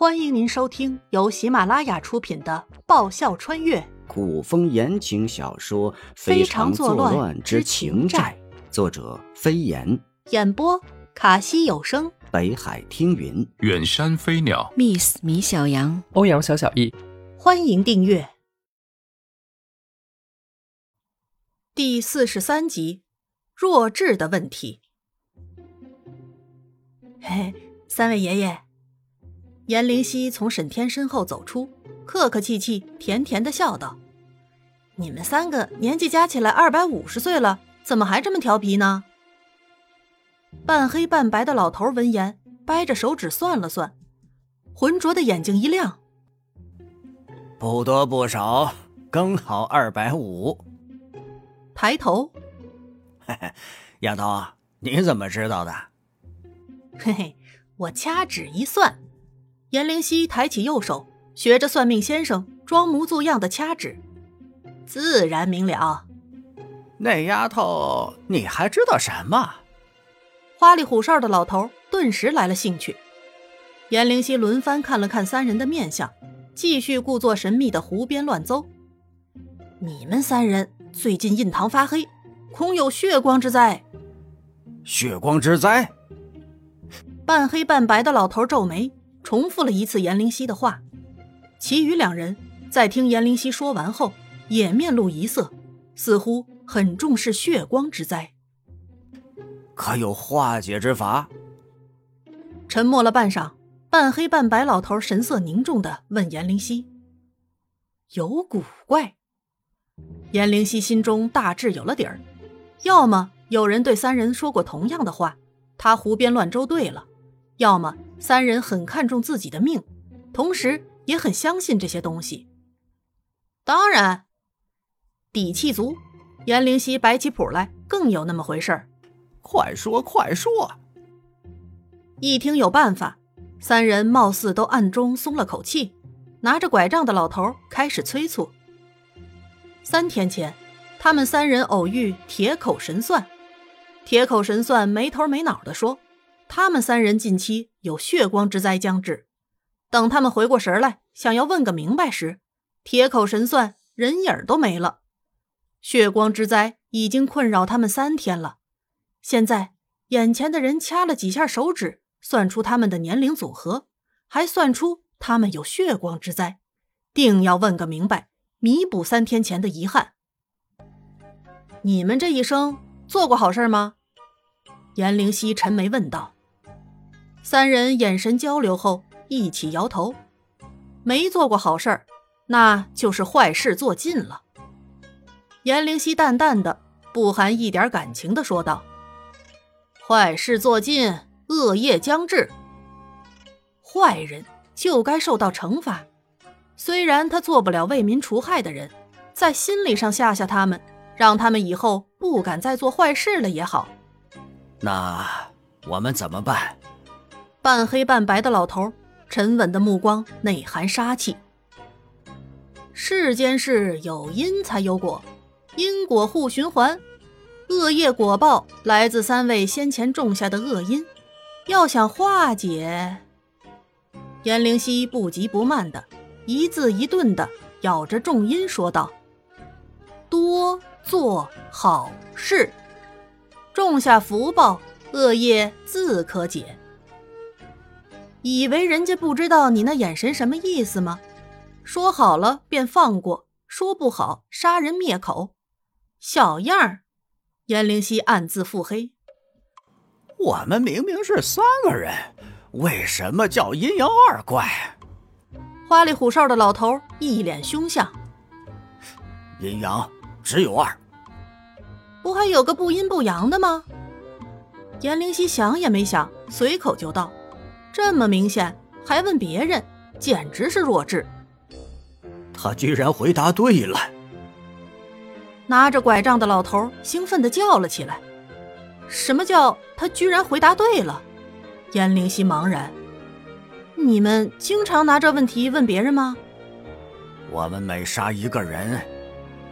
欢迎您收听由喜马拉雅出品的《爆笑穿越。古风言情小说《非常作乱之情债》，作者飞檐，演播卡西有声，北海听云，远山飞鸟，Miss 米小羊，欧阳小小易，欢迎订阅。第四十三集《弱智的问题》。嘿，三位爷爷。颜灵溪从沈天身后走出，客客气气、甜甜的笑道：“你们三个年纪加起来二百五十岁了，怎么还这么调皮呢？”半黑半白的老头闻言，掰着手指算了算，浑浊的眼睛一亮：“不多不少，刚好二百五。”抬头：“嘿嘿，丫头，你怎么知道的？”“嘿嘿，我掐指一算。”颜灵溪抬起右手，学着算命先生装模作样的掐指，自然明了。那丫头，你还知道什么？花里胡哨的老头顿时来了兴趣。颜灵溪轮番看了看三人的面相，继续故作神秘的胡编乱诌：“你们三人最近印堂发黑，恐有血光之灾。”血光之灾？半黑半白的老头皱眉。重复了一次颜灵犀的话，其余两人在听颜灵犀说完后，也面露疑色，似乎很重视血光之灾。可有化解之法？沉默了半晌，半黑半白老头神色凝重的问颜灵犀：“有古怪？”颜灵犀心中大致有了底儿，要么有人对三人说过同样的话，他胡编乱诌对了。要么三人很看重自己的命，同时也很相信这些东西。当然，底气足，颜灵犀摆起谱来更有那么回事儿。快说快说！一听有办法，三人貌似都暗中松了口气。拿着拐杖的老头开始催促。三天前，他们三人偶遇铁口神算，铁口神算没头没脑的说。他们三人近期有血光之灾将至，等他们回过神来，想要问个明白时，铁口神算人影都没了。血光之灾已经困扰他们三天了，现在眼前的人掐了几下手指，算出他们的年龄组合，还算出他们有血光之灾，定要问个明白，弥补三天前的遗憾。你们这一生做过好事吗？颜灵犀沉眉问道。三人眼神交流后，一起摇头，没做过好事儿，那就是坏事做尽了。颜灵犀淡淡的、不含一点感情的说道：“坏事做尽，恶业将至。坏人就该受到惩罚。虽然他做不了为民除害的人，在心理上吓吓他们，让他们以后不敢再做坏事了也好。那我们怎么办？”半黑半白的老头，沉稳的目光内含杀气。世间事有因才有果，因果互循环，恶业果报来自三位先前种下的恶因，要想化解，颜灵犀不急不慢的一字一顿的咬着重音说道：“多做好事，种下福报，恶业自可解。”以为人家不知道你那眼神什么意思吗？说好了便放过，说不好杀人灭口，小样儿！颜灵犀暗自腹黑。我们明明是三个人，为什么叫阴阳二怪？花里胡哨的老头一脸凶相。阴阳只有二，不还有个不阴不阳的吗？颜灵犀想也没想，随口就道。这么明显，还问别人，简直是弱智。他居然回答对了！拿着拐杖的老头兴奋地叫了起来：“什么叫他居然回答对了？”颜灵犀茫然：“你们经常拿这问题问别人吗？”我们每杀一个人，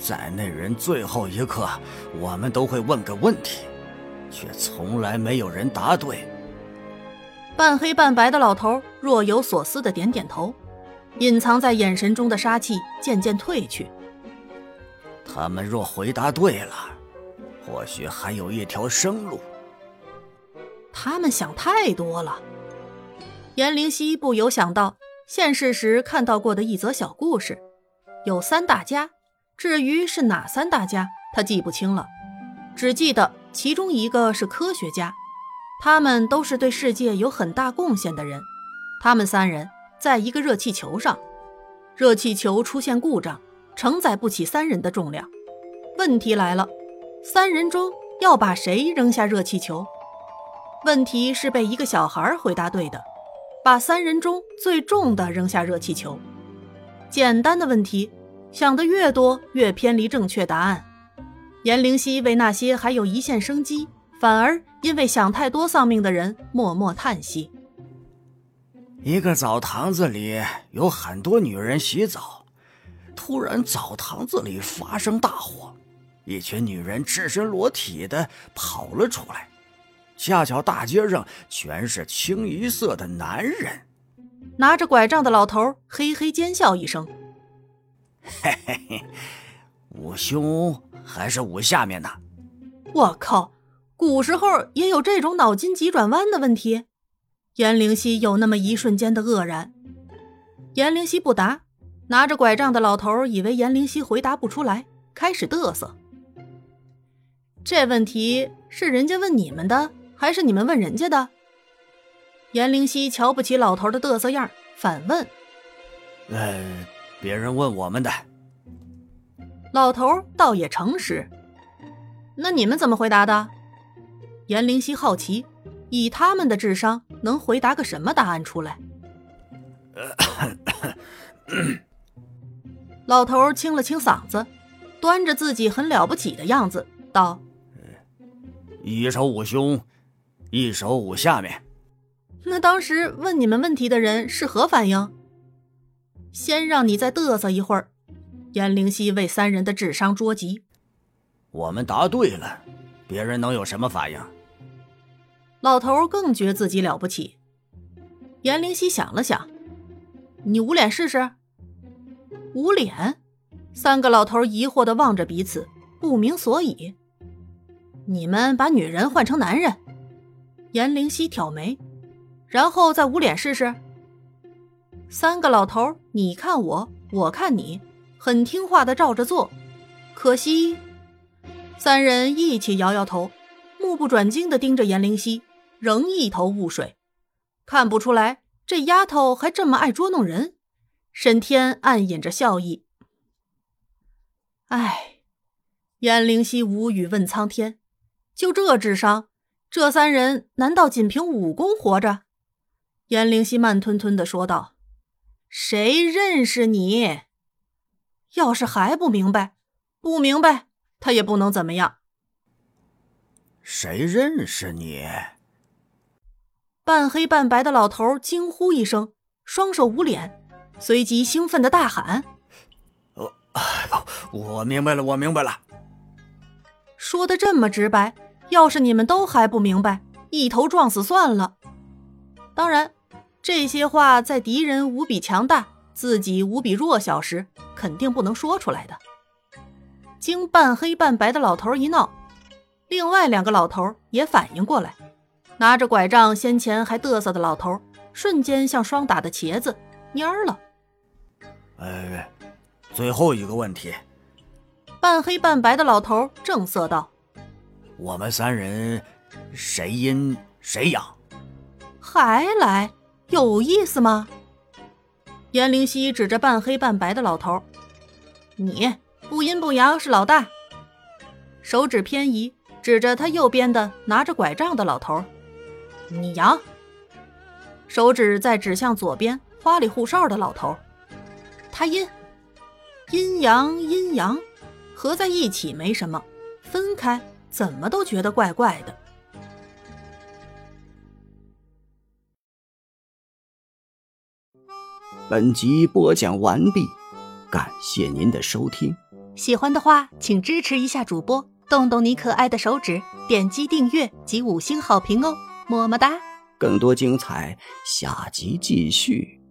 在那人最后一刻，我们都会问个问题，却从来没有人答对。半黑半白的老头若有所思的点点头，隐藏在眼神中的杀气渐渐褪去。他们若回答对了，或许还有一条生路。他们想太多了。颜灵溪不由想到现世时看到过的一则小故事：有三大家，至于是哪三大家，他记不清了，只记得其中一个是科学家，他们都是对世界有很大贡献的人。他们三人在一个热气球上，热气球出现故障，承载不起三人的重量。问题来了，三人中要把谁扔下热气球？问题是被一个小孩回答对的，把三人中最重的扔下热气球。简单的问题，想的越多越偏离正确答案。颜灵溪为那些还有一线生机，反而因为想太多丧命的人默默叹息。一个澡堂子里有很多女人洗澡，突然澡堂子里发生大火，一群女人赤身裸体的跑了出来。恰巧大街上全是清一色的男人，拿着拐杖的老头嘿嘿尖笑一声：“嘿嘿嘿，捂胸还是捂下面呢？”我靠，古时候也有这种脑筋急转弯的问题？颜灵溪有那么一瞬间的愕然。颜灵溪不答，拿着拐杖的老头以为颜灵溪回答不出来，开始嘚瑟：“这问题是人家问你们的。”还是你们问人家的？颜灵溪瞧不起老头的嘚瑟样，反问：“呃，别人问我们的。”老头倒也诚实。那你们怎么回答的？颜灵溪好奇，以他们的智商，能回答个什么答案出来？老头清了清嗓子，端着自己很了不起的样子，道：“一手捂胸。”一手捂下面，那当时问你们问题的人是何反应？先让你再嘚瑟一会儿。颜灵溪为三人的智商捉急。我们答对了，别人能有什么反应？老头更觉自己了不起。颜灵溪想了想，你捂脸试试。捂脸？三个老头疑惑的望着彼此，不明所以。你们把女人换成男人。颜灵溪挑眉，然后再捂脸试试。三个老头，你看我，我看你，很听话的照着做。可惜，三人一起摇摇头，目不转睛的盯着颜灵溪，仍一头雾水。看不出来，这丫头还这么爱捉弄人。沈天暗隐着笑意。唉，颜灵溪无语问苍天：就这智商？这三人难道仅凭武功活着？颜灵溪慢吞吞的说道：“谁认识你？要是还不明白，不明白，他也不能怎么样。”谁认识你？半黑半白的老头惊呼一声，双手捂脸，随即兴奋的大喊：“哦，我明白了，我明白了。”说的这么直白。要是你们都还不明白，一头撞死算了。当然，这些话在敌人无比强大、自己无比弱小时，肯定不能说出来的。经半黑半白的老头一闹，另外两个老头也反应过来，拿着拐杖先前还嘚瑟的老头，瞬间像霜打的茄子蔫了。呃，最后一个问题。半黑半白的老头正色道。我们三人，谁阴谁阳？还来，有意思吗？颜灵溪指着半黑半白的老头：“你不阴不阳是老大。”手指偏移，指着他右边的拿着拐杖的老头：“你阳。”手指在指向左边花里胡哨的老头：“他阴。”阴阳阴阳，合在一起没什么，分开。怎么都觉得怪怪的。本集播讲完毕，感谢您的收听。喜欢的话，请支持一下主播，动动你可爱的手指，点击订阅及五星好评哦，么么哒。更多精彩，下集继续。